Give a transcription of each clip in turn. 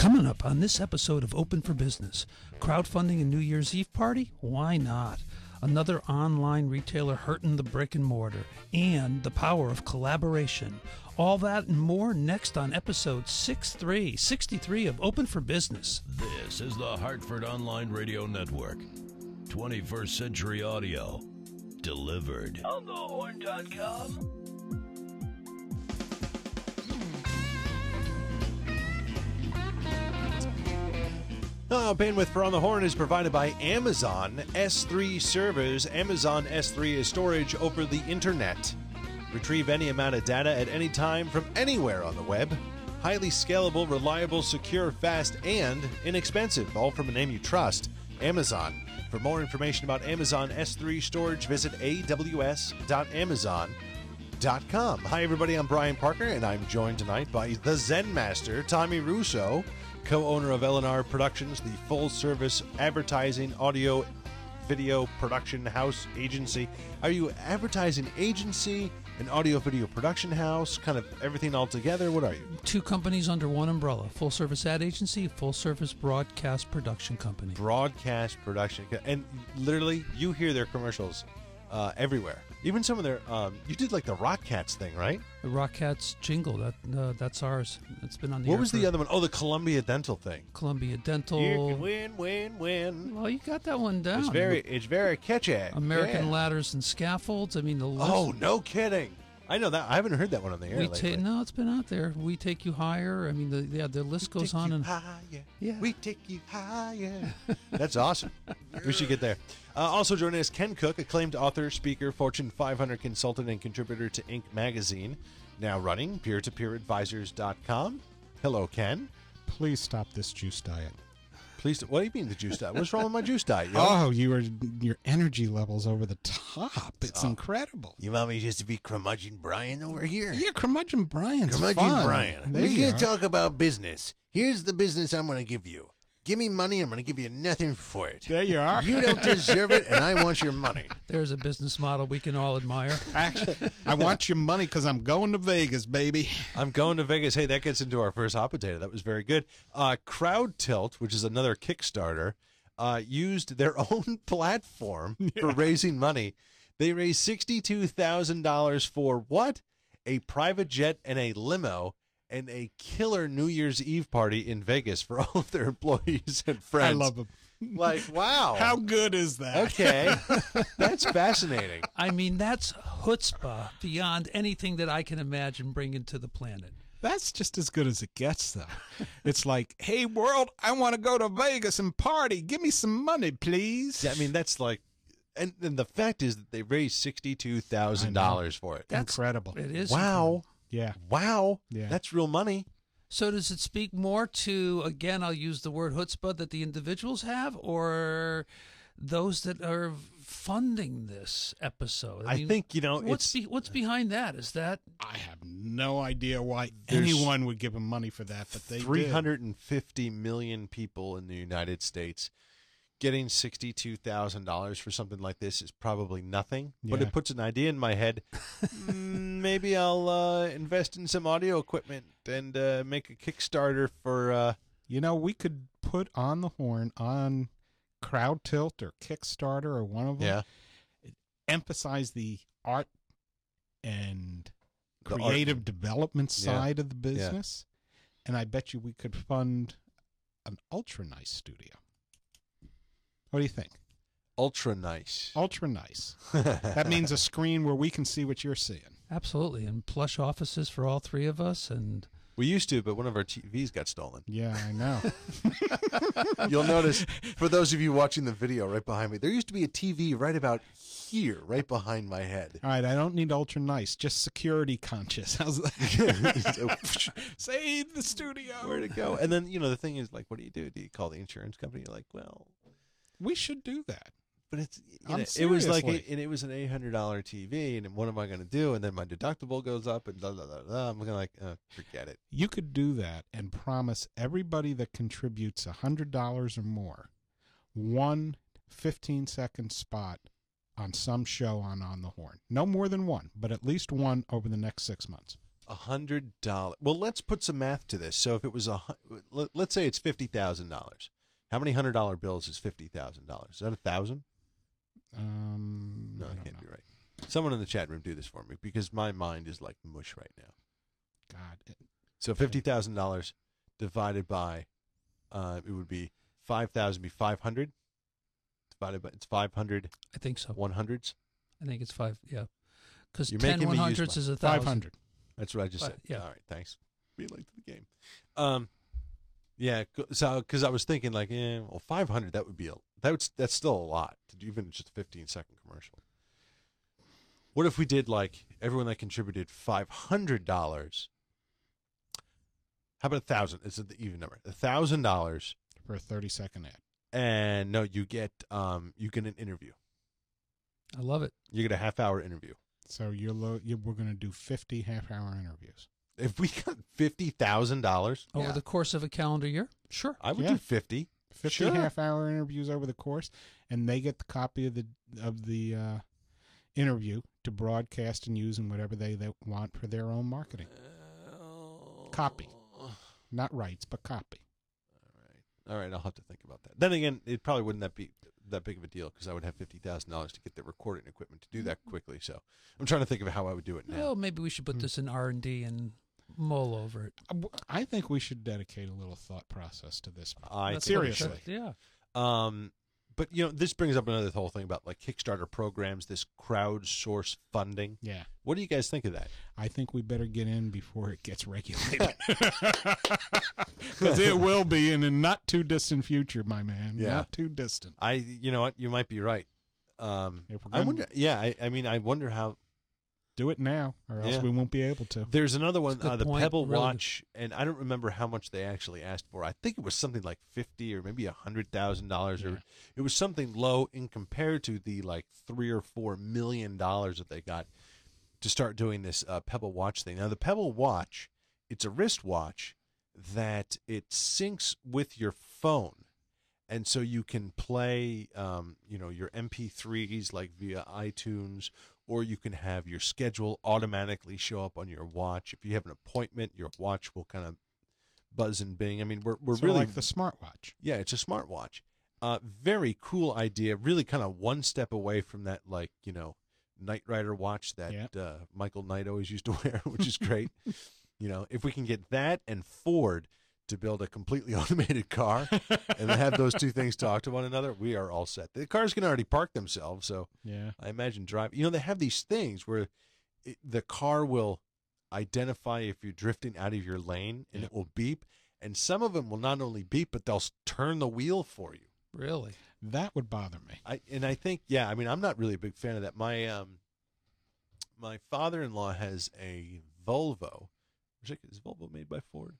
Coming up on this episode of Open for Business crowdfunding a New Year's Eve party? Why not? Another online retailer hurting the brick and mortar, and the power of collaboration. All that and more next on episode 63, 63 of Open for Business. This is the Hartford Online Radio Network. 21st Century Audio. Delivered. On thehorn.com. Bandwidth for On the Horn is provided by Amazon S3 servers. Amazon S3 is storage over the internet. Retrieve any amount of data at any time from anywhere on the web. Highly scalable, reliable, secure, fast, and inexpensive. All from a name you trust Amazon. For more information about Amazon S3 storage, visit aws.amazon.com. Hi, everybody. I'm Brian Parker, and I'm joined tonight by the Zen Master, Tommy Russo co owner of LNR Productions, the full service advertising, audio, video production house agency. Are you advertising agency, an audio video production house, kind of everything all together? What are you? Two companies under one umbrella full service ad agency, full service broadcast production company. Broadcast production. And literally, you hear their commercials uh, everywhere. Even some of their, um, you did like the Rock Cats thing, right? The Rock Cats jingle, that uh, that's ours. It's been on the What air was the other one? Oh, the Columbia Dental thing. Columbia Dental. You can win, win, win. Well, you got that one down. It's very, it's very catchy. American Yeah. Ladders and Scaffolds. I mean, the list. Oh, no kidding. I know that. I haven't heard that one on the air. we lately. take no, it's been out there. We take you higher. I mean, the yeah, the list goes Take on you and higher. Yeah. We take you higher. That's awesome. We should get there. Uh, also joining us, Ken Cook, acclaimed author, speaker, Fortune 500 consultant, and contributor to Inc. magazine. Now running peer-to-peeradvisors.com. Hello, Ken. Please stop this juice diet. Please. What do you mean the juice diet? What's wrong with my juice diet? yo? Oh, you are your energy levels over the top. It's oh. incredible. You want me just to be curmudgeon Brian over here? Yeah, curmudgeon Brian's Curmudgeon fun. Brian. There We're you going are. to talk about business. Here's the business I'm going to give you. Give me money. I'm going to give you nothing for it. There you are. You don't deserve it, and I want your money. there's a business model we can all admire. Actually, I want your money because I'm going to Vegas, baby. I'm going to Vegas. Hey, that gets into our first hot potato. That was very good. Uh, Crowdtilt, which is another Kickstarter, uh, used their own platform for raising money. They raised $62,000 for what? A private jet and a limo and a killer New Year's Eve party in Vegas for all of their employees and friends. I love them. Like, wow. How good is that? Okay. That's fascinating. I mean, that's chutzpah beyond anything that I can imagine bringing to the planet. That's just as good as it gets, though. It's like, hey, world, I want to go to Vegas and party. Give me some money, please. Yeah, I mean, that's like, and, and the fact is that they raised $62,000 for it. That's incredible. It is Wow. Yeah. Wow. Yeah. That's real money. So does it speak more to again? I'll use the word chutzpah that the individuals have, or those that are funding this episode? I think, you know, what's it's- be, what's behind that? Is that I have no idea why anyone would give them money for that, but they 350 million people in the United States. Getting $62,000 for something like this is probably nothing, but it puts an idea in my head. Mm, Maybe I'll uh, invest in some audio equipment and uh, make a Kickstarter for. Uh, You know, we could put on the horn on Crowdtilt or Kickstarter or one of them. yeah. Emphasize the art and The art- creative development Yeah. side of the business. And I bet you we could fund an ultra nice studio. What do you think? Ultra nice. Ultra nice. that means a screen where we can see what you're seeing. absolutely and plush offices for all three of us? And We used to, but one of our TVs got stolen. Yeah, I know. You'll notice, for those of you watching the video right behind me, there used to be a TV right about here, right behind my head. All right, I don't need ultra nice, just security conscious. How's that? Save the studio. Where to go? And then, you know, the thing is, like, what do you do? Do you call the insurance company? You're like, well, We should do that. but it's, you know, it was like, and it was an $800 TV, and what am I going to do? And then my deductible goes up, and blah, blah, blah, blah. I'm going to like, uh, forget it. You could do that and promise everybody that contributes $100 or more one 15 second spot on some show on On the Horn. No more than one, but at least one over the next six months. A hundred dollar. Well, let's put some math to this. So if it was a, let's say it's fifty thousand dollars. How many hundred dollar bills is fifty thousand dollars? Is that a thousand? Um, No, I it can't know. be right. Someone in the chat room do this for me because my mind is like mush right now. God, it- So fifty thousand dollars divided by, uh, it would be five thousand. Be five hundred. Divided by it's five hundred I think so. one hundreds. I think it's five. Yeah, because You're ten making me use one hundreds is a thousand. five hundred. That's what I just Fi- said. yeah. All right. Thanks. Be late to the game. Um, yeah. So because I was thinking like, eh, well, five hundred that would be a that would that's still a lot to do even just a fifteen second commercial. What if we did like everyone that contributed five hundred dollars? How about a thousand? Is it the even number? A thousand dollars, for a thirty second ad. and no, you get um you get an interview. I love it. You get a half hour interview. So you're low. You, we're going to do fifty half hour interviews. If we got fifty thousand dollars, Over the course of a calendar year, sure. I would Yeah. do fifty. Fifty Sure. half hour interviews over the course, and they get the copy of the of the uh, interview to broadcast and use in whatever they, they want for their own marketing. Copy. Not rights, but copy. All right, I'll have to think about that. Then again, it probably wouldn't that be that big of a deal because I would have fifty thousand dollars to get the recording equipment to do that quickly. So I'm trying to think of how I would do it now. Well, maybe we should put this in R and D and mull over it. I think we should dedicate a little thought process to this. I That's think what we it seriously. Yeah. Um, but you know, this brings up another whole thing about like Kickstarter programs, this crowdsource funding. Yeah, What do you guys think of that? I think we better get in before it gets regulated, because it will be in a not too distant future, my man. Yeah. Not too distant. I, you know what, you might be right. Um, If we're I gonna- wonder. Yeah, I, I mean, I wonder how Do it now, or else Yeah. we won't be able to. There's another one, That's a good uh, the point, Pebble really. Watch, and I don't remember how much they actually asked for. I think it was something like fifty or maybe a hundred thousand dollars, Yeah. or it was something low in compared to the like three or four million dollars that they got to start doing this uh, Pebble Watch thing. Now, the Pebble Watch, it's a wristwatch that it syncs with your phone. And so you can play, um, you know, your MP3s like via iTunes, or you can have your schedule automatically show up on your watch. If you have an appointment, your watch will kind of buzz and bing. I mean, we're we're of really like the smartwatch. yeah, it's a smartwatch. Uh, very cool idea. Really, kind of one step away from that, like you know, Knight Rider watch that Yeah. uh, Michael Knight always used to wear, which is great. you know, if we can get that and Ford to build a completely automated car and have those two things talk to one another, we are all set. The cars can already park themselves, so Yeah. I imagine drive. You know, they have these things where it, the car will identify if you're drifting out of your lane, and Yep. it will beep. And some of them will not only beep, but they'll turn the wheel for you. Really? That would bother me. I and I think, yeah, I mean, I'm not really a big fan of that. My um, my father-in-law has a Volvo. Is Volvo made by Ford?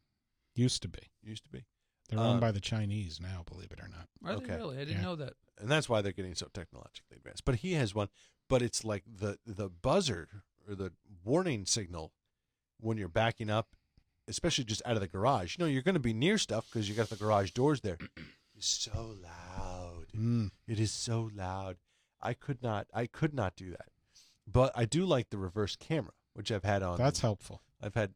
Used to be. Used to be, They're Uh, owned by the Chinese now, believe it or not. Are Okay. they really? I didn't Yeah. know that. and that's why they're getting so technologically advanced. But he has one, but it's like the the buzzer or the warning signal when you're backing up, especially just out of the garage. You know, you're going to be near stuff because you got the garage doors there. It's so loud. Mm. It is so loud. I could not. I could not do that. But I do like the reverse camera, which I've had on. That's helpful. I've had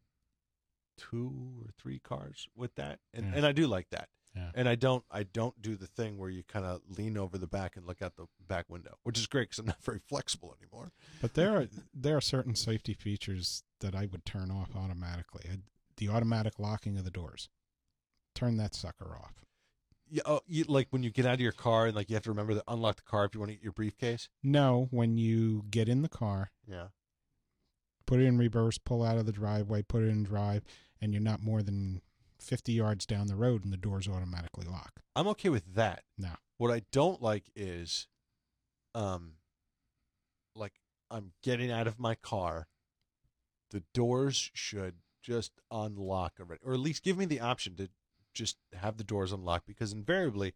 two or three cars with that, and, Yeah. and I do like that. Yeah. And I don't I don't do the thing where you kind of lean over the back and look out the back window, which is great because I'm not very flexible anymore. But there are there are certain safety features that I would turn off automatically. i the automatic locking of the doors. Turn that sucker off. Yeah, oh, you, like when you get out of your car and like you have to remember to unlock the car if you want to get your briefcase. No, when you get in the car, Yeah. put it in reverse, pull out of the driveway, put it in drive, and you're not more than 50 yards down the road and the doors automatically lock. I'm okay with that. No. What I don't like is, um, like I'm getting out of my car, the doors should just unlock already, or at least give me the option to just have the doors unlocked because invariably,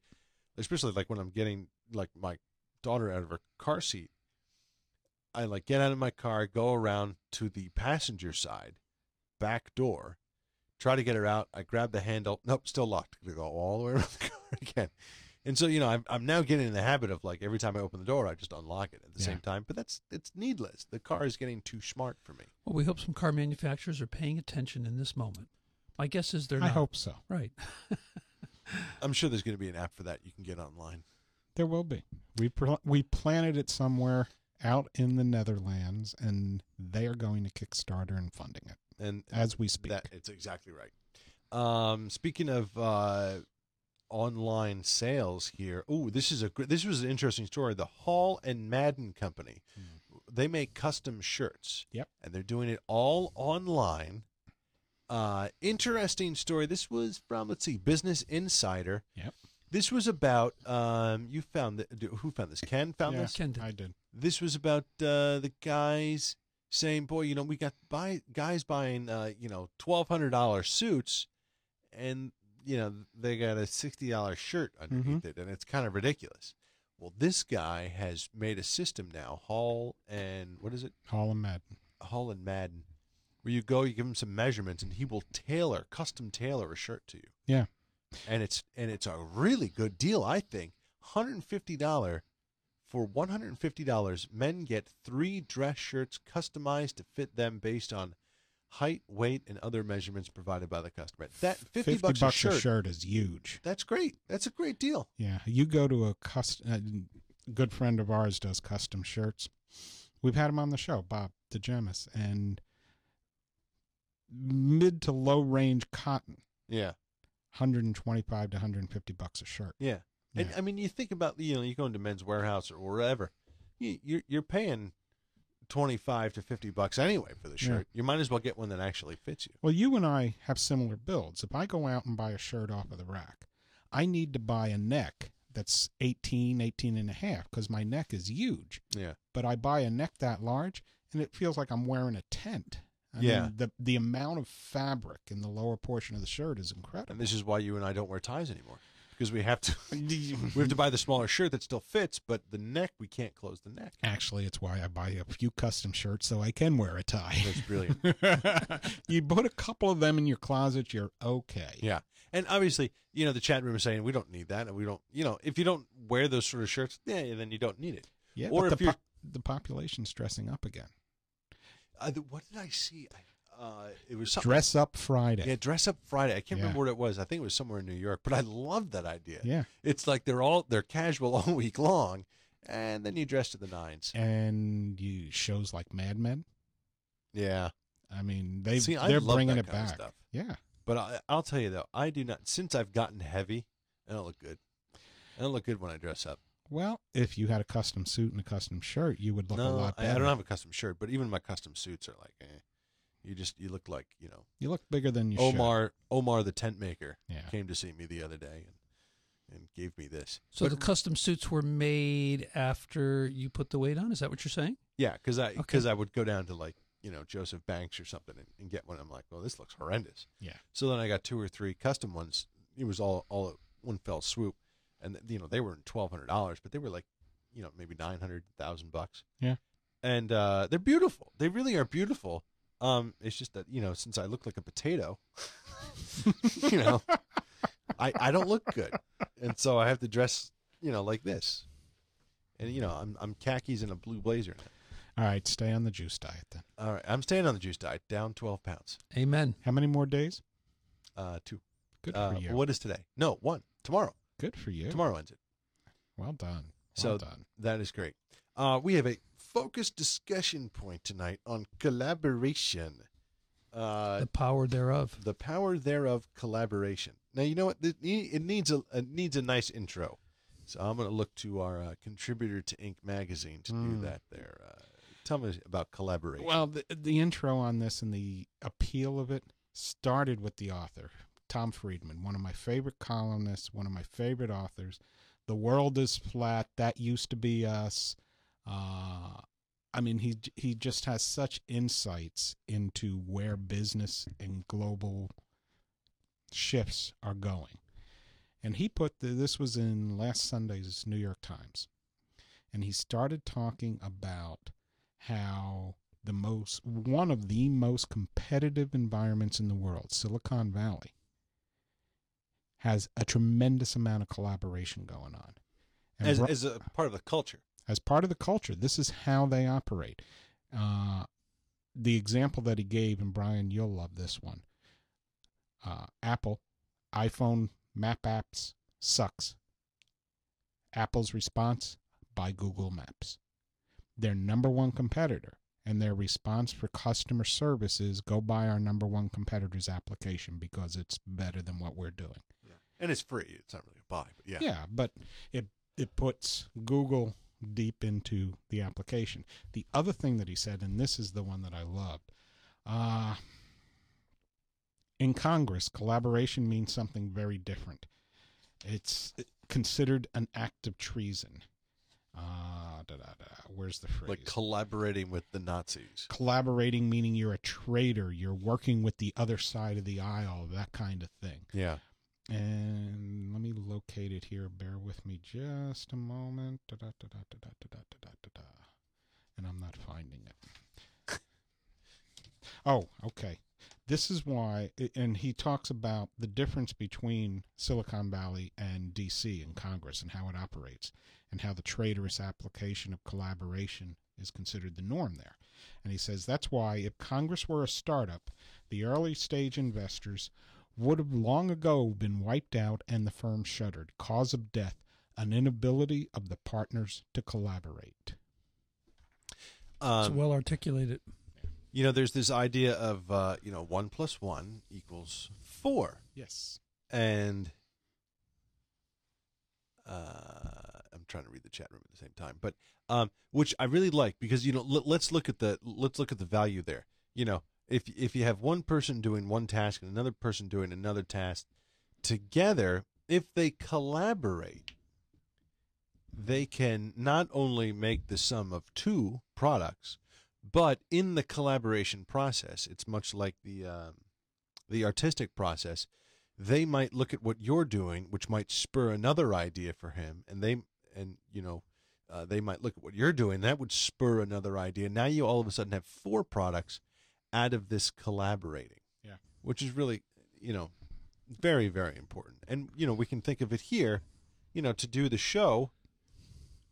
especially like when I'm getting like my daughter out of her car seat, I like get out of my car, go around to the passenger side, back door, try to get her out. I grab the handle. Nope, still locked. We go all the way around the car again. And so you know, I'm I'm now getting in the habit of like every time I open the door, I just unlock it at the Yeah. same time. But that's it's needless. The car is getting too smart for me. Well, we hope some car manufacturers are paying attention in this moment. My guess is they're not. I hope so. Right. I'm sure there's going to be an app for that you can get online. There will be. We pl- we planted it somewhere out in the Netherlands, and they are going to Kickstarter and funding it And as we speak. That it's exactly right. Um, speaking of uh, online sales here, oh, this is a gr- this was an interesting story. The Hall and Madden Company, they make custom shirts. Yep. and they're doing it all online. Uh, interesting story. This was from let's see, Business Insider. Yep. This was about um, you found that who found this? Ken found Yeah, this. Ken did. I did. This was about uh, the guys saying, "Boy, you know, we got buy guys buying, uh, you know, twelve hundred dollar suits, and you know they got a sixty dollar shirt underneath it, and it's kind of ridiculous." Well, this guy has made a system now, Hall and what is it, Hall and Madden. Hall and Madden, where you go, you give him some measurements, and he will tailor, custom tailor a shirt to you. Yeah. and it's and it's a really good deal, I think. Hundred and fifty dollar for one hundred and fifty dollars, men get three dress shirts customized to fit them based on height, weight, and other measurements provided by the customer. That fifty, bucks, a, shirt, is huge. That's great. That's a great deal. Yeah, you go to a custom. A uh, good friend of ours does custom shirts. We've had him on the show, Bob DeGemis, and mid to low range cotton, Yeah, 125 to 150 bucks a shirt. yeah. And I mean, you think about you know, you go into Men's Wearhouse or wherever, you, you're you're paying twenty five to fifty bucks anyway for the Yeah. shirt. You might as well get one that actually fits you. Well, you and I have similar builds. If I go out and buy a shirt off of the rack, I need to buy a neck that's 18, 18 and a half because my neck is huge. Yeah. But I buy a neck that large and it feels like I'm wearing a tent. I Yeah. Mean, the, the amount of fabric in the lower portion of the shirt is incredible. And this is why you and I don't wear ties anymore because we have to we have to buy the smaller shirt that still fits, but the neck we can't close the neck. Actually, it's why I buy a few custom shirts so I can wear a tie. That's brilliant. you put a couple of them in your closet, you're okay. yeah, and obviously, you know, the chat room is saying we don't need that, and we don't, you know, if you don't wear those sort of shirts, yeah, then you don't need it. Yeah, Or if the, you're- po- the population's dressing up again. Uh, the, what did I see? I, uh, it was something. Dress up Friday. Yeah, dress up Friday. I can't Yeah. remember what it was. I think it was somewhere in New York, but I love that idea. Yeah. It's like they're all they're casual all week long, and then you dress to the nines. and you shows like Mad Men. Yeah, I mean, they See, they're bringing it back. stuff. Yeah, but I, I'll tell you though, I do not. Since I've gotten heavy, I don't look good. I don't look good when I dress up. well, if you had a custom suit and a custom shirt, you would look a lot better. I don't have a custom shirt, but even my custom suits are like, eh. You just you look like you know You look bigger than you Omar Omar the tent maker. Yeah, came to see me the other day and and gave me this. So But- the custom suits were made after you put the weight on. Is that what you're saying? Yeah, because I Okay. because I would go down to like you know Joseph Banks or something and, and get one. I'm like, well, this looks horrendous. Yeah. So then I got two or three custom ones. It was all all at one fell swoop, and you know they were in twelve hundred dollars, but they were like, you know, maybe nine hundred thousand bucks. Yeah. And uh, they're beautiful. They really are beautiful. Um, it's just that you know since I look like a potato, you know, I I don't look good, and so I have to dress you know like this. And you know I'm I'm khakis and a blue blazer. Now. All right, stay on the juice diet then. All right, I'm staying on the juice diet, down 12 pounds. Amen. How many more days? Uh, two. Good Uh, for you. What is today? No, one. Tomorrow. Good for you. Tomorrow ends it. Well done. Well So done. that is great. Uh, we have a focused discussion point tonight on collaboration. Uh, the power thereof. the power thereof collaboration. Now you know what it needs a it needs a nice intro. So I'm going to look to our uh, contributor to Inc. magazine to do Mm. that. There, uh, tell me about collaboration. Well, the, the intro on this and the appeal of it started with the author, Tom Friedman, one of my favorite columnists, one of my favorite authors. The world is flat. That used to be us. Uh, I mean, he he just has such insights into where business and global shifts are going. And he put the, this was in last Sunday's New York Times, and he started talking about how the most one of the most competitive environments in the world, Silicon Valley, has a tremendous amount of collaboration going on. And As, as a part of the culture. As part of the culture. This is how they operate. Uh, the example that he gave, and Brian, you'll love this one. Uh, Apple, iPhone map apps sucks. Apple's response by Google Maps. Their number one competitor, and their response for customer service is go buy our number one competitor's application because it's better than what we're doing. And it's free. It's not really a buy, but yeah. Yeah, but it it puts Google deep into the application. The other thing that he said, and this is the one that I loved, uh, in Congress, collaboration means something very different. It's considered an act of treason. Uh, da, da, da. Where's the phrase? Like collaborating with the Nazis. Collaborating meaning you're a traitor, you're working with the other side of the aisle, that kind of thing. Yeah. And let me locate it here. Bear with me just a moment. Da, da, da, and I'm not finding it. oh, okay. This is why, and he talks about the difference between Silicon Valley and DC and Congress and how it operates and how the traitorous application of collaboration is considered the norm there. And he says that's why, if Congress were a startup, the early stage investors would have long ago been wiped out and the firm shuttered. Cause of death, an inability of the partners to collaborate. It's Um, well articulated. you know, there's this idea of, uh, you know, one plus one equals four. Yes. and uh, I'm trying to read the chat room at the same time, but um, which I really like because you know let, let's look at the let's look at the value there. You know, if if you have one person doing one task and another person doing another task together, if they collaborate, they can not only make the sum of two products, but in the collaboration process, it's much like the um, the artistic process they might look at what you're doing, which might spur another idea for him, and they and you know uh, they might look at what you're doing, that would spur another idea. Now you all of a sudden have four products out of this collaborating, Yeah. which is really you know very very important. And you know we can think of it here, you know, to do the show.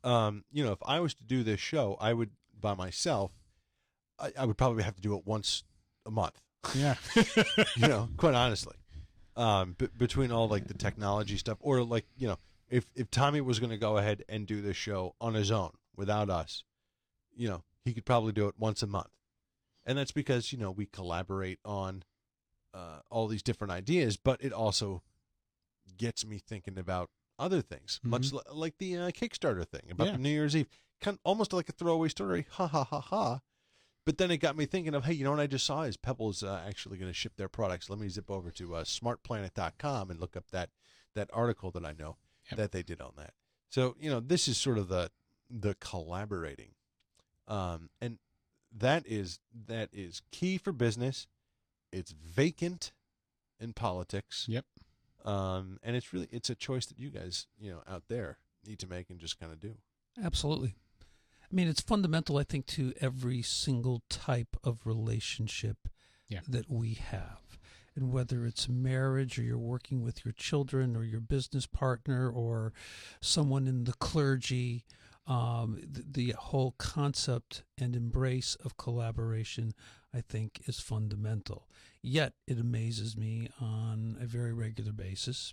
Um, you know, if I was to do this show, I would by myself. I, I would probably have to do it once a month Yeah. you know, quite honestly, um, b- between all like the technology stuff, or like you know, if if Tommy was going to go ahead and do this show on his own without us, you know, he could probably do it once a month, and that's because you know we collaborate on uh, all these different ideas, but it also gets me thinking about other things, much li- like the uh, Kickstarter thing about Yeah. the New Year's Eve, kind almost like a throwaway story, ha ha ha ha. But then it got me thinking of, hey, you know what I just saw is Pebble's uh, actually going to ship their products. Let me zip over to uh, smartplanet.com and look up that that article that I know Yep. that they did on that. So you know, this is sort of the the collaborating, um, and that is that is key for business. It's vacant in politics. Yep. Um, and it's really it's a choice that you guys you know out there need to make and just kind of do. Absolutely. I mean, it's fundamental, I think, to every single type of relationship Yeah. that we have. And whether it's marriage or you're working with your children or your business partner or someone in the clergy, um, the, the whole concept and embrace of collaboration, I think, is fundamental. Yet, it amazes me on a very regular basis,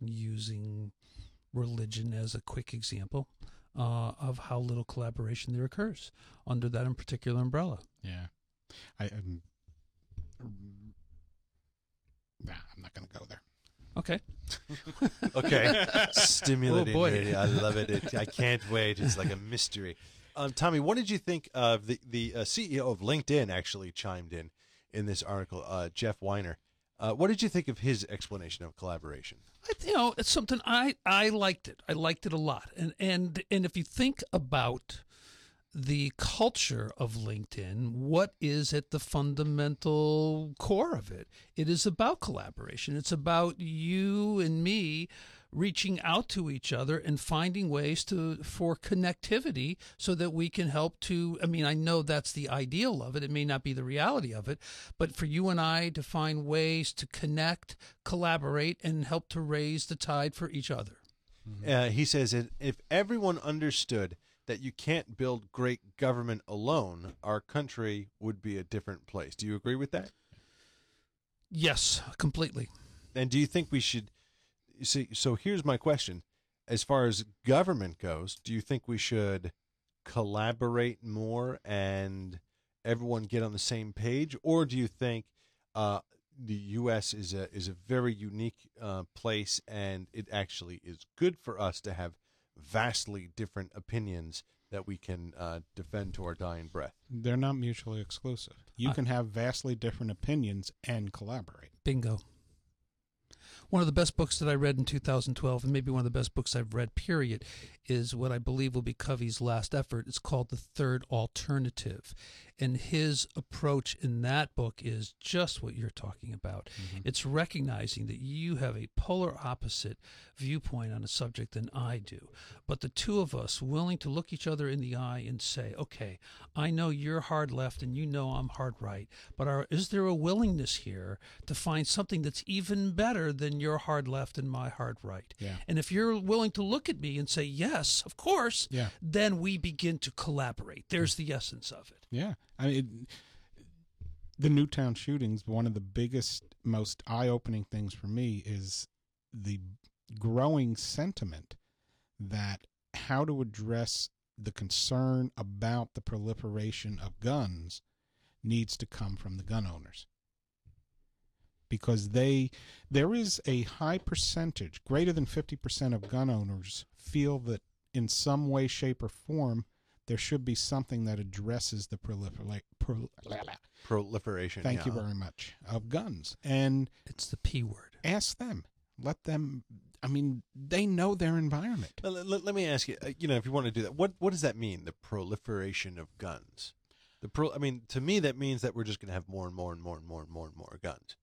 using religion as a quick example uh, of how little collaboration there occurs under that in particular umbrella. Yeah. I um, Nah, I'm not going to go there. Okay. Okay, stimulating Oh, boy. radio. I love it. it. I can't wait. It's like a mystery. Um, Tommy, what did you think of the the uh, CEO of LinkedIn? Actually, chimed in in this article. Uh, Jeff Weiner. Uh, what did you think of his explanation of collaboration? I, you know, it's something I I liked it. I liked it a lot. And and and if you think about the culture of LinkedIn, what is at the fundamental core of it? It is about collaboration. It's about you and me reaching out to each other and finding ways to for connectivity so that we can help to I mean I know that's the ideal of it it may not be the reality of it but for you and I to find ways to connect collaborate and help to raise the tide for each other Uh, he says if everyone understood that you can't build great government alone, our country would be a different place. Do you agree with that? yes completely And do you think we should see? So here's my question: As far as government goes, do you think we should collaborate more and everyone get on the same page, or do you think uh, the U.S. is a is a very unique uh, place and it actually is good for us to have vastly different opinions that we can uh, defend to our dying breath? They're not mutually exclusive. You Uh, can have vastly different opinions and collaborate. Bingo. One of the best books that I read in 2012, and maybe one of the best books I've read, period, is what I believe will be Covey's last effort. It's called The Third Alternative. And his approach in that book is just what you're talking about. Mm-hmm. It's recognizing that you have a polar opposite viewpoint on a subject than I do. But the two of us willing to look each other in the eye and say, okay, I know you're hard left and you know I'm hard right, but are, is there a willingness here to find something that's even better than your hard left and my hard right? Yeah. And if you're willing to look at me and say, yes, of course, Yeah. then we begin to collaborate. There's the essence of it. Yeah, I mean, it, the Newtown shootings. One of the biggest, most eye-opening things for me is the growing sentiment that how to address the concern about the proliferation of guns needs to come from the gun owners because they there is a high percentage greater than 50% of gun owners feel that in some way shape or form there should be something that addresses the proliferate pro, Proliferation. thank you very much of guns and It's the P word. ask them let them i mean they know their environment Let, let- let- let me ask you. uh, You know, if you want to do that, what what does that mean? The proliferation of guns. The pro. I mean, to me, that means that we're just going to have more and more and more and more and more and more guns.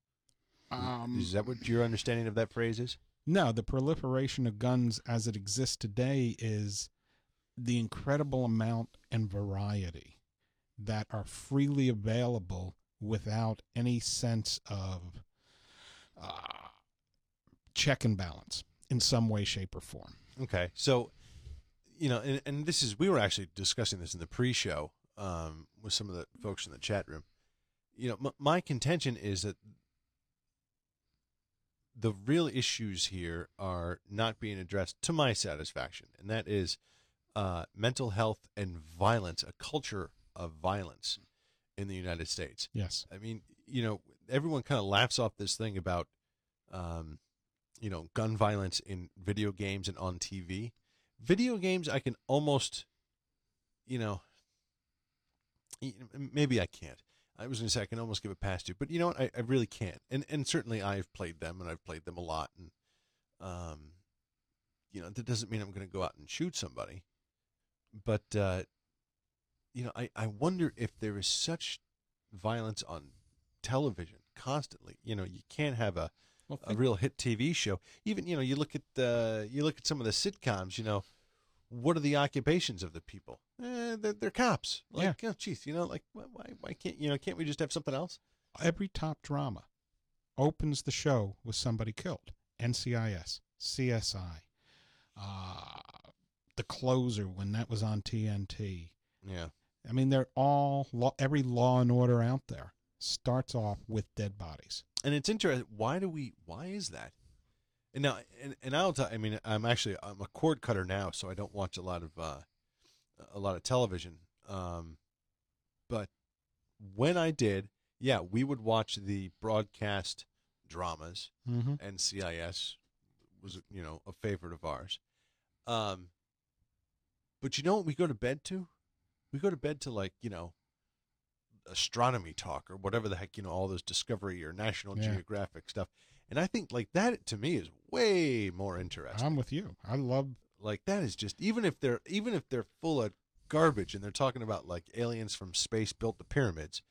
um, is that what your understanding of that phrase is? No, the proliferation of guns as it exists today is the incredible amount and variety that are freely available without any sense of uh, check and balance in some way, shape, or form. Okay, so you know, and, and this is we were actually discussing this in the pre-show um, with some of the folks in the chat room. You know, m- my contention is that the real issues here are not being addressed to my satisfaction, and that is uh, mental health and violence, a culture of violence in the United States. Yes. I mean, you know, everyone kind of laughs off this thing about, um, you know, gun violence in video games and on TV. Video games, I can almost, you know, maybe I can't. I was going to say I can almost give it past you, but you know what? I, I really can't. And and certainly I've played them, and I've played them a lot. And um, you know, that doesn't mean I'm going to go out and shoot somebody. But uh, you know, I I wonder if there is such violence on television constantly. You know, you can't have a Well, a real hit TV show. Even you know, you look at the you look at some of the sitcoms. You know, what are the occupations of the people? Eh, they're, they're cops. Like, oh, geez, you know, like why, why why can't you know can't we just have something else? every top drama opens the show with somebody killed. NCIS, CSI, uh, The Closer when that was on TNT. Yeah. I mean, they're all law, every Law and Order out there starts off with dead bodies. and it's interesting. Why do we? Why is that? And now, and, and I'll tell. I mean, I'm actually I'm a cord cutter now, so I don't watch a lot of uh, a lot of television. Um, but when I did, yeah, we would watch the broadcast dramas. Mm-hmm. NCIS was you know a favorite of ours. Um, but you know what we go to bed to? We go to bed to like you know astronomy talk or whatever the heck you know all those Discovery or National Yeah. Geographic stuff. And I think like that to me is way more interesting. I'm with you. I love. like that is just even if they're even if they're full of garbage and they're talking about like aliens from space built the pyramids,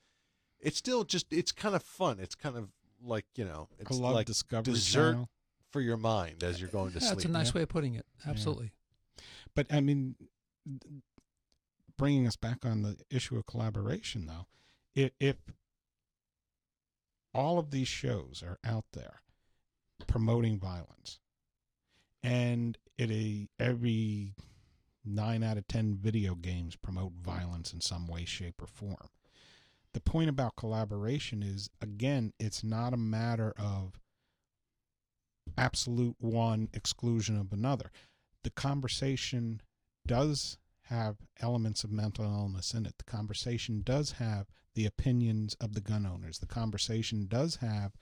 it's still just it's kind of fun. It's kind of like you know I it's love like Discovery dessert Channel. for your mind as you're going to That's sleep. That's a nice yeah. way of putting it. Absolutely. But I mean, bringing us back on the issue of collaboration, though, if, if all of these shows are out there promoting violence, and it a every nine out of ten video games promote violence in some way, shape, or form. The point about collaboration is again, it's not a matter of absolute one exclusion of another. The conversation does have elements of mental illness in it. The conversation does have the opinions of the gun owners. The conversation does have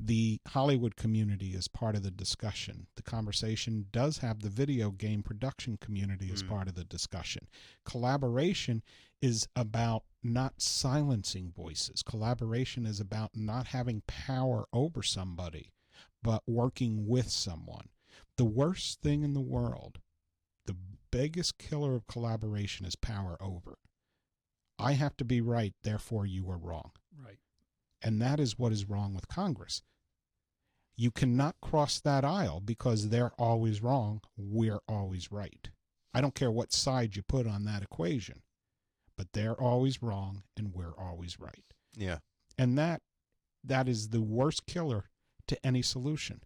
the Hollywood community as part of the discussion. The conversation does have the video game production community as Mm. part of the discussion. Collaboration is about not silencing voices. Collaboration is about not having power over somebody, but working with someone. The worst thing in the world, biggest killer of collaboration is power over. I have to be right, therefore you are wrong. Right. And that is what is wrong with Congress. You cannot cross that aisle because they're always wrong, we're always right. I don't care what side you put on that equation, but they're always wrong and we're always right. Yeah. And that that is the worst killer to any solution.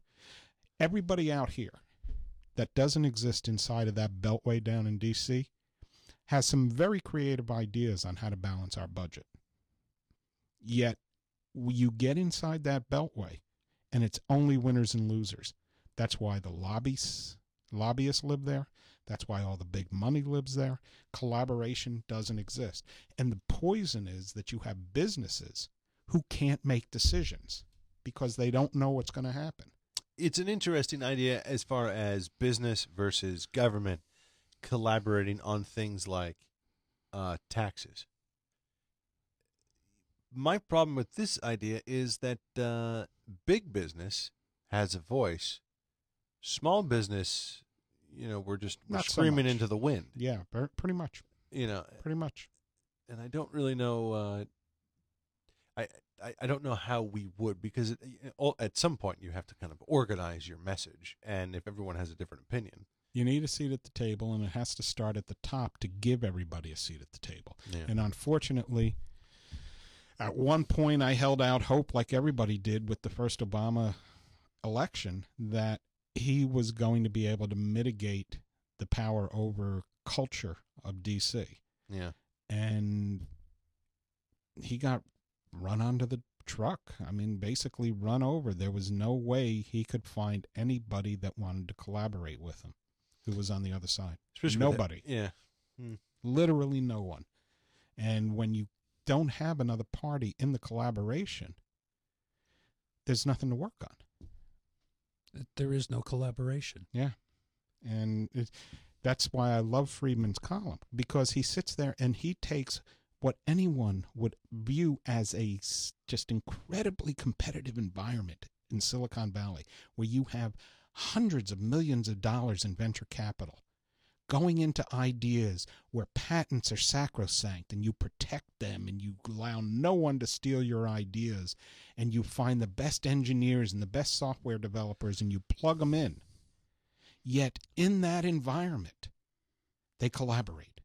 Everybody out here that doesn't exist inside of that beltway down in DC has some very creative ideas on how to balance our budget. Yet you get inside that beltway and it's only winners and losers. That's why the lobbies lobbyists live there. That's why all the big money lives there. Collaboration doesn't exist. And the poison is that you have businesses who can't make decisions because they don't know what's going to happen. It's an interesting idea as far as business versus government collaborating on things like uh, taxes. My problem with this idea is that uh, big business has a voice. Small business, you know, we're just we're Not so screaming much. into the wind. Yeah, pretty much. You know, Pretty much. and I don't really know. Uh, I, I I don't know how we would because it, all- at some point you have to kind of organize your message, and if everyone has a different opinion, You need a seat at the table, and it has to start at the top to give everybody a seat at the table. yeah, And unfortunately, at one point, I held out hope, like everybody did with the first Obama election, that he was going to be able to mitigate the power over culture of D.C. yeah, And he got run onto the truck. I mean, basically run over. There was no way he could find anybody that wanted to collaborate with him who was on the other side. Especially Nobody that- yeah, hmm. literally no one. And when you don't have another party in the collaboration, there's nothing to work on. There is no collaboration. Yeah. And it, that's why I love Friedman's column because he sits there and he takes what anyone would view as a just incredibly competitive environment in Silicon Valley, where you have hundreds of millions of dollars in venture capital going into ideas where patents are sacrosanct and you protect them and you allow no one to steal your ideas and you find the best engineers and the best software developers and you plug them in. Yet in that environment, they collaborate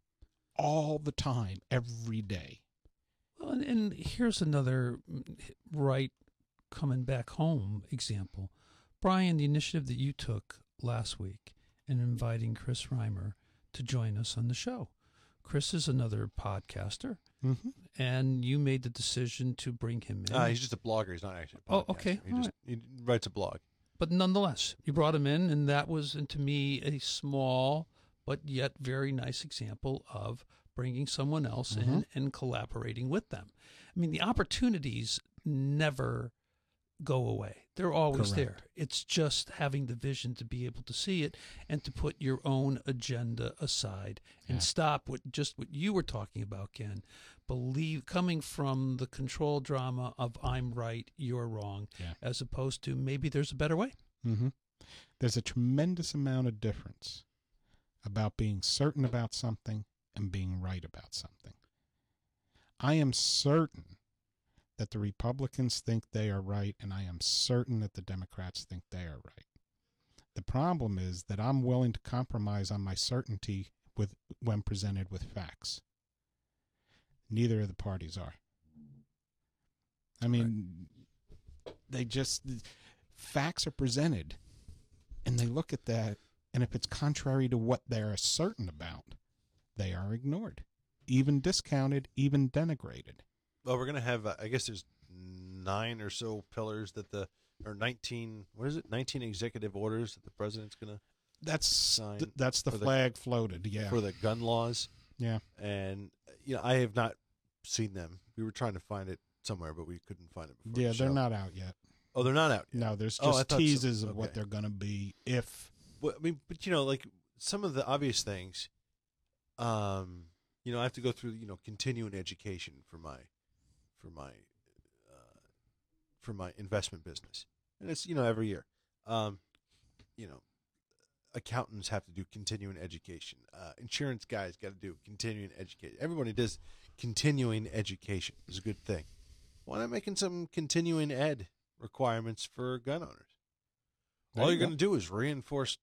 all the time, every day. Well, and, and here's another right coming back home example. Brian, the initiative that you took last week in inviting Chris Reimer to join us on the show. Chris is another podcaster, Mm-hmm. and you made the decision to bring him in. uh, he's just a blogger. He's not actually. A Oh, okay, He all just he writes a blog. but nonetheless, you brought him in, and that was, and to me, a small but yet very nice example of bringing someone else in Mhm. and collaborating with them. I mean, the opportunities never go away; they're always there. It's just having the vision to be able to see it and to put your own agenda aside and Yeah. stop what just what you were talking about, Ken. Believe coming from the control drama of "I'm right, you're wrong," Yeah. as opposed to maybe there's a better way. Mm-hmm. There's a tremendous amount of difference about being certain about something and being right about something. I am certain that the Republicans think they are right, and I am certain that the Democrats think they are right. The problem is that I'm willing to compromise on my certainty with when presented with facts. Neither of the parties are. I mean, they just facts are presented, and they look at that, and if it's contrary to what they're certain about, they are ignored, even discounted, even denigrated. Well, we're gonna have. Uh, I guess there's nine or so pillars that the or nineteen. What is it? Nineteen executive orders that the president's gonna That's Sign th- that's the for the- flag floated. Yeah, for the gun laws. yeah. And you know, I have not seen them. We were trying to find it somewhere, but we couldn't find it. Before Yeah, the they're not out yet. Oh, they're not out. Yet. No, there's Oh, just thought so. teases of what they're going to be if. Well, I mean, but you know, like some of the obvious things, um, you know, I have to go through, you know, continuing education for my, for my, uh, for my investment business, and it's you know every year, um, you know, accountants have to do continuing education, uh, insurance guys got to do continuing education. Everybody does continuing education. is a good thing. Why not making some continuing ed requirements for gun owners? There All you you're go. going to do is reinforce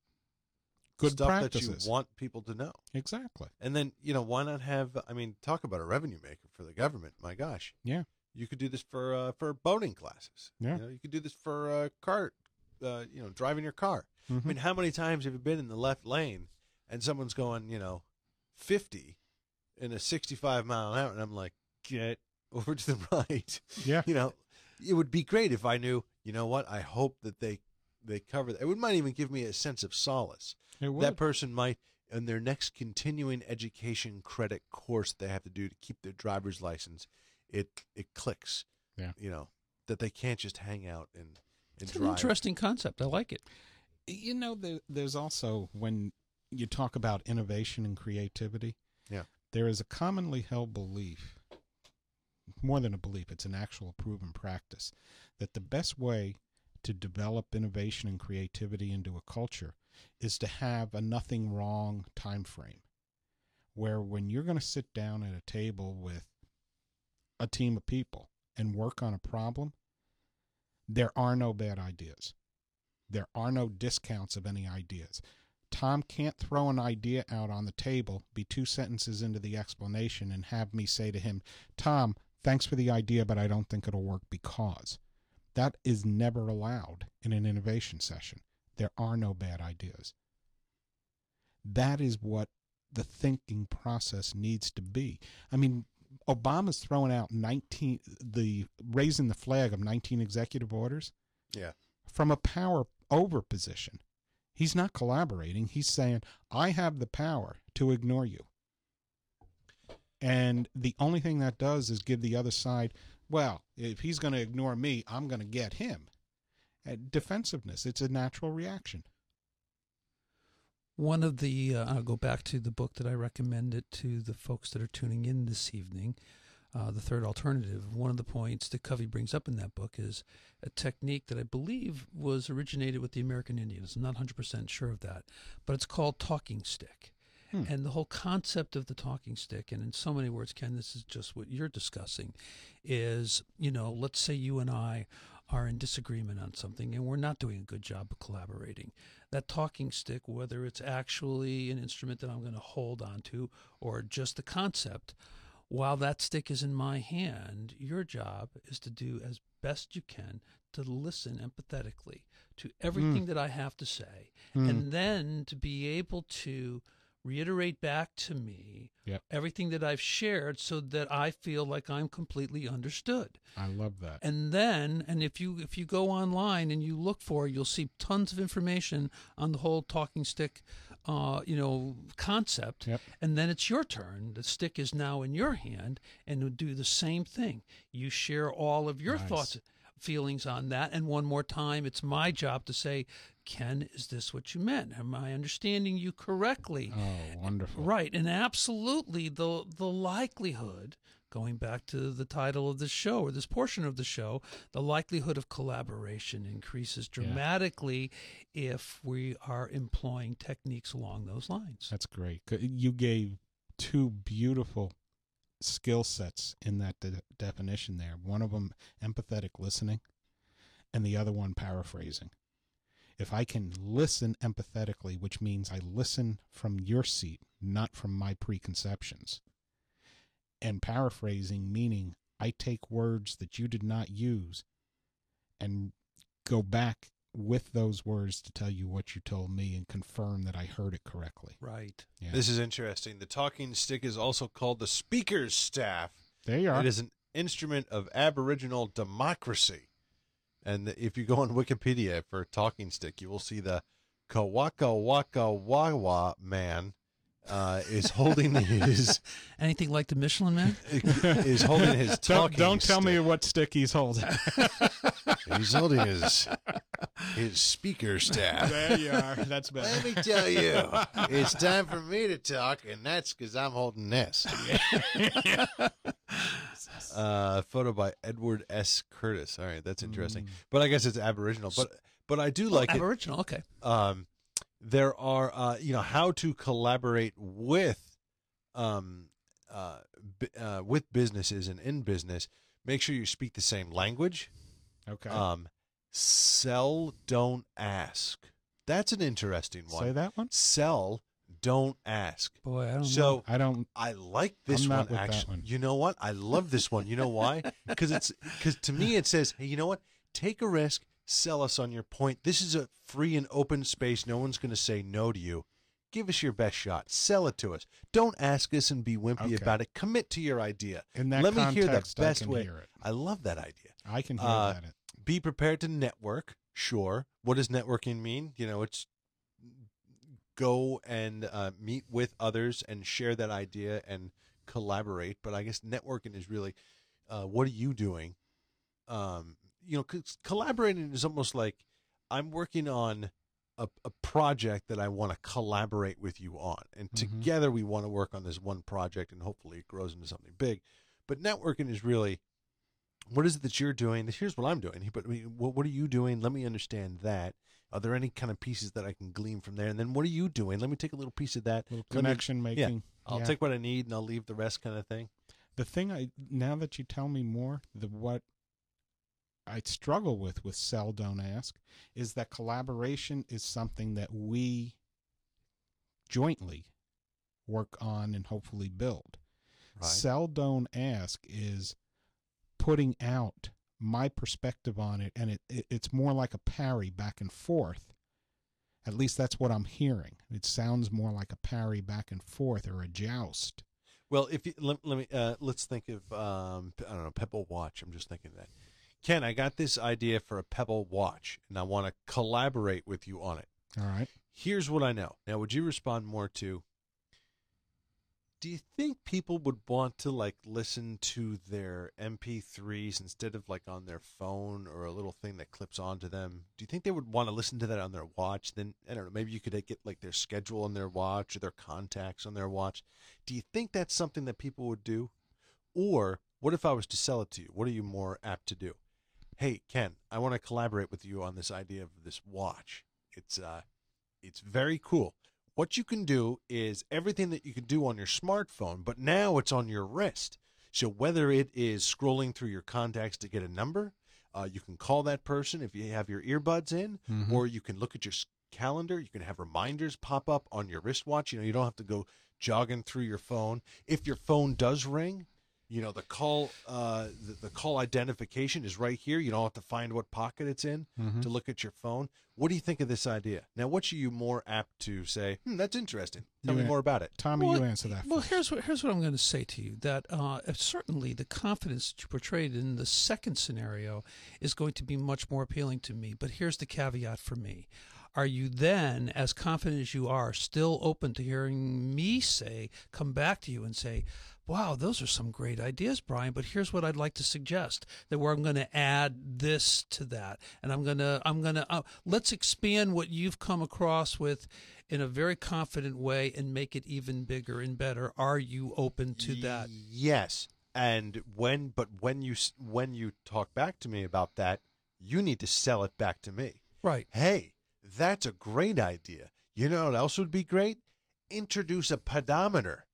Good stuff practices. that you want people to know. Exactly. And then, you know, why not have I mean, talk about a revenue maker for the government. My gosh. Yeah. You could do this for uh, for boating classes. Yeah. You know, you could do this for uh, car uh, you know, driving your car. I Mhm. mean, how many times have you been in the left lane and someone's going, you know, 50 in a 65 mile an hour and I'm like, "Get over to the right." Yeah. you know, it would be great if I knew, you know what? I hope that they they cover that. It would might even give me a sense of solace. It would. That person might in their next continuing education credit course they have to do to keep their driver's license, it it clicks. Yeah. You know, that they can't just hang out and, and It's an interesting concept. I like it. you know, there, there's also when you talk about innovation and creativity. Yeah. There is a commonly held belief, more than a belief, it's an actual proven practice, that the best way to develop innovation and creativity into a culture is to have a nothing wrong time frame where when you're going to sit down at a table with a team of people and work on a problem there are no bad ideas. There are no discounts of any ideas. Tom can't throw an idea out on the table be two sentences into the explanation and have me say to him tom thanks for the idea but i don't think it'll work because that is never allowed in an innovation session there are no bad ideas. That is what the thinking process needs to be. I mean, Obama's throwing out 19 the raising the flag of 19 executive orders Yeah. from a power over position. He's not collaborating. He's saying, "I have the power to ignore you." And the only thing that does is give the other side, well, if he's going to ignore me, I'm going to get him. Uh, defensiveness, it's a natural reaction. One of the, uh, I'll go back to the book that I recommended to the folks that are tuning in this evening, uh, The Third Alternative. One of the points that Covey brings up in that book is a technique that I believe was originated with the American Indians. I'm not 100% sure of that, but it's called talking stick. Hmm. And the whole concept of the talking stick, and in so many words, Ken, this is just what you're discussing, is, you know, let's say you and I are in disagreement on something and we're not doing a good job of collaborating. That talking stick, whether it's actually an instrument that I'm going to hold onto or just the concept, while that stick is in my hand, your job is to do as best you can to listen empathetically to everything that I have to say Hmm. and then to be able to reiterate back to me Yep. everything that I've shared so that I feel like I'm completely understood. I love that. And then, and if you if you go online and you look for, it, you'll see tons of information on the whole talking stick, uh, you know, concept. Yep. And then it's your turn. The stick is now in your hand, and do the same thing. You share all of your Nice. thoughts, feelings on that, and one more time, it's my job to say, Ken, is this what you meant? Am I understanding you correctly? Oh, wonderful. Right, and absolutely the the likelihood, going back to the title of this show or this portion of the show, the likelihood of collaboration increases Yeah. dramatically if we are employing techniques along those lines. That's great. You gave two beautiful skill sets in that de- definition there. One of them, empathetic listening, and the other one, paraphrasing. If I can listen empathetically, which means I listen from your seat, not from my preconceptions, and paraphrasing, meaning I take words that you did not use and go back with those words to tell you what you told me and confirm that I heard it correctly. Right. Yeah. This is interesting. The talking stick is also called the speaker's staff. there you are. It is an instrument of Aboriginal democracy. And if you go on Wikipedia for talking stick, you will see the Kawaka Waka Wawa man uh, is holding his Anything like the Michelin Man? is holding his don't don't tell me what stick he's holding. he's holding his his speaker staff. there you are. That's better. Let me tell you, it's time for me to talk, and that's because I'm holding this. uh, photo by Edward S. Curtis. All right, that's interesting. But I guess it's Aboriginal. But but I do like it. Aboriginal. Okay. Um, there are uh, you know how to collaborate with um uh, b- uh with businesses and in business. Make sure you speak the same language. Okay. Um, sell, don't ask. That's an interesting one. Say that one. Sell, don't ask. Boy, I don't know. So I don't. I like this I'm one not with that actually. one. You know what? I love this one. You know why? Because it's because to me it says, hey, you know what? Take a risk, sell us on your point. This is a free and open space. No one's going to say no to you. Give us your best shot. Sell it to us. Don't ask us and be wimpy Okay. about it. Commit to your idea. In that Let me hear the context, I best can way. hear it. I love that idea. I can hear Uh, that. Be prepared to network. Sure. What does networking mean? You know, it's go and uh, meet with others and share that idea and collaborate. But I guess networking is really uh, what are you doing? Um, you know, collaborating is almost like I'm working on a, a project that I want to collaborate with you on, and Mhm. together we want to work on this one project, and hopefully it grows into something big. But networking is really what is it that you're doing? Here's what I'm doing. But I mean, what, what are you doing? Let me understand that. Are there any kind of pieces that I can glean from there? And then what are you doing? Let me take a little piece of that. little Let me- connection making. I'll Yeah. take what I need and I'll leave the rest, kind of thing. the thing I now that you tell me more, the what I struggle with with sell don't ask is that collaboration is something that we jointly work on and hopefully build. Sell don't ask is putting out my perspective on it and it, it it's more like a parry back and forth. At least that's what I'm hearing. It sounds more like a parry back and forth or a joust. Well, if you let, let me uh, let's think of um, I don't know Pebble watch. I'm just thinking of that. Ken, I got this idea for a Pebble watch, and I want to collaborate with you on it. All right. Here's what I know. Now, would you respond more to? Do you think people would want to like listen to their MP3s instead of like on their phone or a little thing that clips onto them? Do you think they would want to listen to that on their watch? Then I don't know. Maybe you could like, get like their schedule on their watch or their contacts on their watch. Do you think that's something that people would do? Or what if I was to sell it to you? What are you more apt to do? Hey, Ken, I want to collaborate with you on this idea of this watch. It's uh it's very cool. What you can do is everything that you can do on your smartphone, but now it's on your wrist. So whether it is scrolling through your contacts to get a number, uh, you can call that person if you have your earbuds in, Mhm. or you can look at your calendar. You can have reminders pop up on your wristwatch. You know, you don't have to go jogging through your phone. If your phone does ring, you know the call uh, the, the call identification is right here. You don't have to find what pocket it's in Mhm. to look at your phone. What do you think of this idea? Now, what are you more apt to say? Hmm, that's interesting. Tell You me an- more about it. Tommy, Well, you answer that. Well, first. here's what here's what I'm going to say to you. That uh, certainly the confidence that you portrayed in the second scenario is going to be much more appealing to me. But here's the caveat for me: Are you then, as confident as you are, still open to hearing me say, come back to you and say, "Wow, those are some great ideas, Brian." But here's what I'd like to suggest: that where I'm going to add this to that, and I'm going to I'm going to uh, let's expand what you've come across with in a very confident way and make it even bigger and better. Are you open to that? Yes. And when, but when you when you talk back to me about that, you need to sell it back to me. Right. Hey, that's a great idea. You know what else would be great? Introduce a pedometer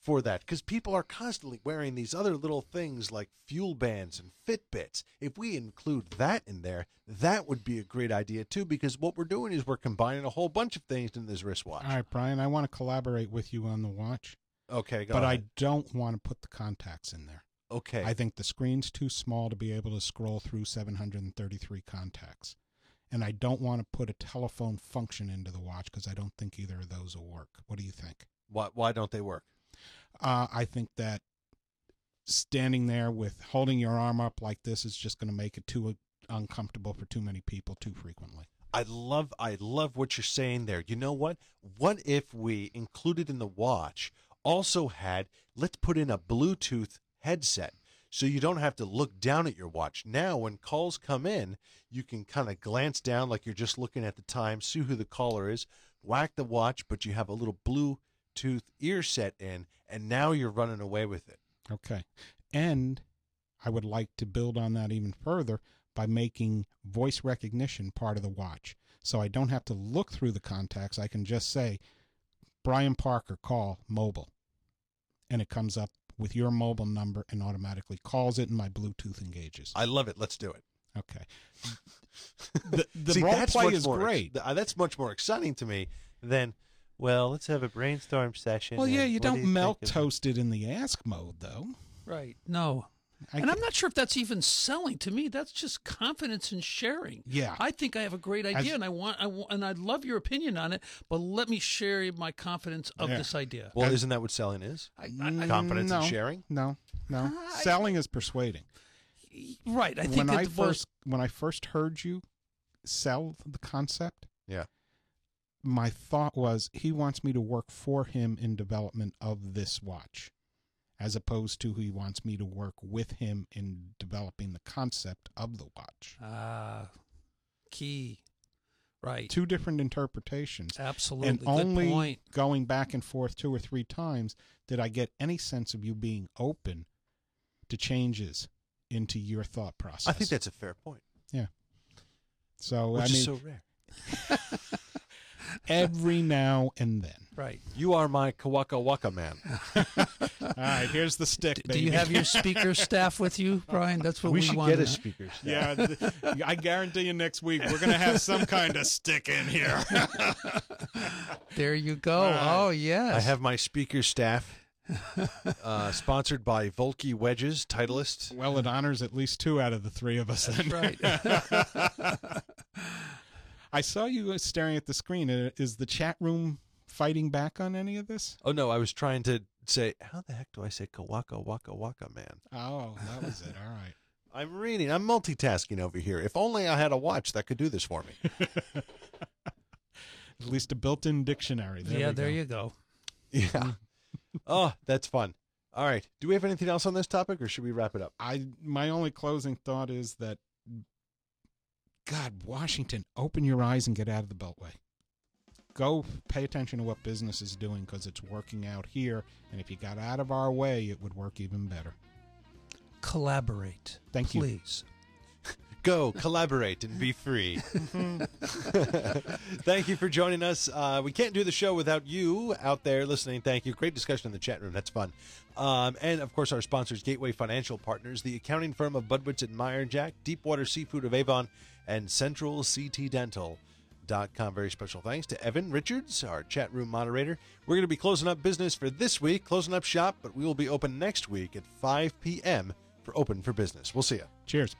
for that because people are constantly wearing these other little things like FuelBands and Fitbits. If we include that in there, that would be a great idea too because what we're doing is we're combining a whole bunch of things in this wristwatch. All right, Brian, I want to collaborate with you on the watch, Okay, go but ahead. I don't want to put the contacts in there. okay. I think the screen's too small to be able to scroll through 733 contacts. And I don't want to put a telephone function into the watch because I don't think either of those will work. What do you think? why why don't they work? Uh, I think that standing there with holding your arm up like this is just going to make it too uncomfortable for too many people too frequently. I love I love what you're saying there. You know what? What if we included in the watch also had let's put in a Bluetooth headset so you don't have to look down at your watch. Now when calls come in, you can kind of glance down like you're just looking at the time, see who the caller is, whack the watch, but you have a little Bluetooth ear set in and now you're running away with it. Okay. And I would like to build on that even further by making voice recognition part of the watch. So I don't have to look through the contacts. I can just say, Brian Parker, call mobile. And it comes up with your mobile number and automatically calls it, and my Bluetooth engages. I love it. Let's do it. Okay. the the See, role that's play much is more great. th- uh, that's much more exciting to me than, well, let's have a brainstorm session. Well, yeah, you what do don't melt think of- toast it in the ask mode, though. Right. No. I and ca- I'm not sure if that's even selling. To me, that's just confidence in sharing. Yeah. I think I have a great As- idea, and I want, I want, and I'd love your opinion on it. But let me share my confidence of Yeah. this idea. Well, isn't that what selling is? I, I, Confidence no, in sharing? No, no. I- Selling is persuading. Right. I think when I the first when I first heard you sell the concept, Yeah. my thought was he wants me to work for him in development of this watch, as opposed to he wants me to work with him in developing the concept of the watch. ah key. Right. Two different interpretations. Absolutely. and Good only point. going back and forth two or three times did I get any sense of you being open to changes into your thought process. I think that's a fair point, Yeah. so. which I mean, is so rare. every now and then. Right. You are my Kawaka Waka man. All right, here's the stick. Do you have your speaker staff with you, Brian? That's what we, we should want get a speaker. staff. Yeah, th- I guarantee you next week we're going to have some kind of stick in here. There you go. Right. Oh yes. I have my speaker staff, uh, sponsored by Vokey Wedges, Titleist. well, it honors at least two out of the three of us. then. right. I saw you staring at the screen. Uh, Is the chat room fighting back on any of this? Oh no, I was trying to say, how the heck do I say Kawaka Waka Waka man? Oh, that was it. All right. I'm reading. I'm multitasking over here. If only I had a watch that could do this for me. At least a built-in dictionary. There yeah. There go. you go. Yeah. oh, that's fun. All right. Do we have anything else on this topic, or should we wrap it up? I my only closing thought is that God, Washington, open your eyes and get out of the beltway. Go pay attention to what business is doing because it's working out here. And if you got out of our way, it would work even better. Collaborate. Thank you. Please. Go collaborate and be free. Thank you for joining us. Uh, we can't do the show without you out there listening. Thank you. Great discussion in the chat room. That's fun. Um, and of course, our sponsors, Gateway Financial Partners, the accounting firm of Budwitz and Meyer Jack, Deepwater Seafood of Avon, and Central CT Dental. Dot com. Very special thanks to Evan Richards, our chat room moderator. We're going to be closing up business for this week, closing up shop, but we will be open next week at 5 p.m. for Open for Business. We'll see you. Cheers.